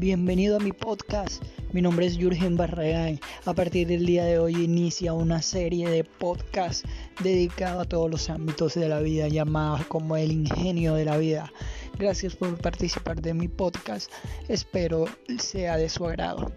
Bienvenido a mi podcast. Mi nombre es Jürgen Barragán. A partir del día de hoy inicia una serie de podcasts dedicado a todos los ámbitos de la vida, llamados como el ingenio de la vida. Gracias por participar de mi podcast. Espero sea de su agrado.